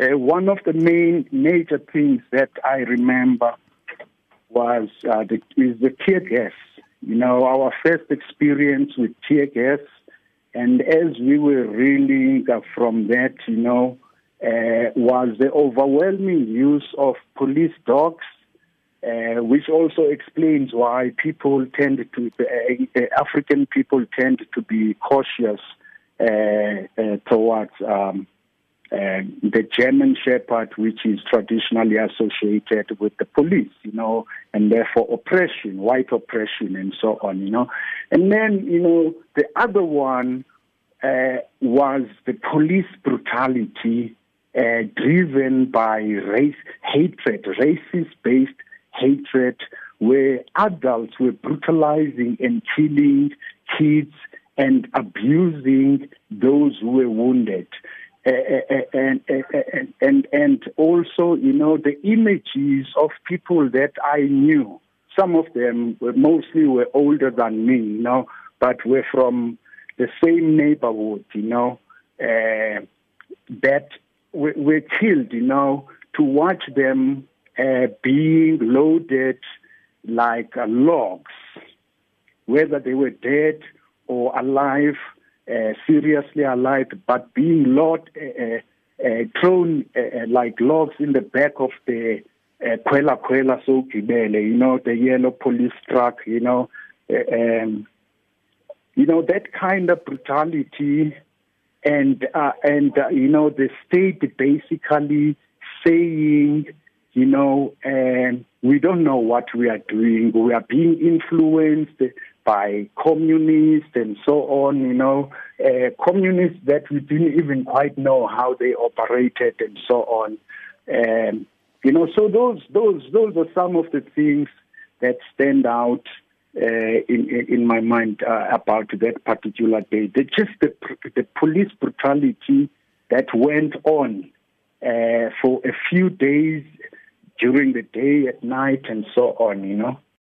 Uh, one of the main major things that I remember was uh, the, is the tear gas. You know, our first experience with tear gas, and as we were reeling from that, you know, uh, was the overwhelming use of police dogs, uh, which also explains why people tend to, uh, African people tend to be cautious uh, uh, towards um, uh, the German Shepherd, which is traditionally associated with the police, you know, and therefore oppression, white oppression, and so on, you know. And then, you know, the other one uh, was the police brutality uh, driven by race hatred, racist based hatred, where adults were brutalizing and killing kids and abusing those who were wounded. Uh, uh, uh and, and and and also, you know, the images of people that I knew. Some of them were mostly were older than me, you know, but were from the same neighborhood, you know, uh, that were, were killed, you know, to watch them uh, being loaded like uh, logs, whether they were dead or alive, uh, seriously alive, but being load, uh, uh, uh thrown like logs in the back of the Kwela Kwela so you know, the yellow police truck, you know, um, you know that kind of brutality and and you know the state basically saying you know um, we don't know what we are doing. We are being influenced by communists and so on you know. Uh, communists that we didn't even quite know how they operated and so on. Um, you know so those those those are some of the things that stand out uh, in, in my mind uh, about that particular day. The, just the, the police brutality that went on uh, for a few days during the day, at night, and so on, you know.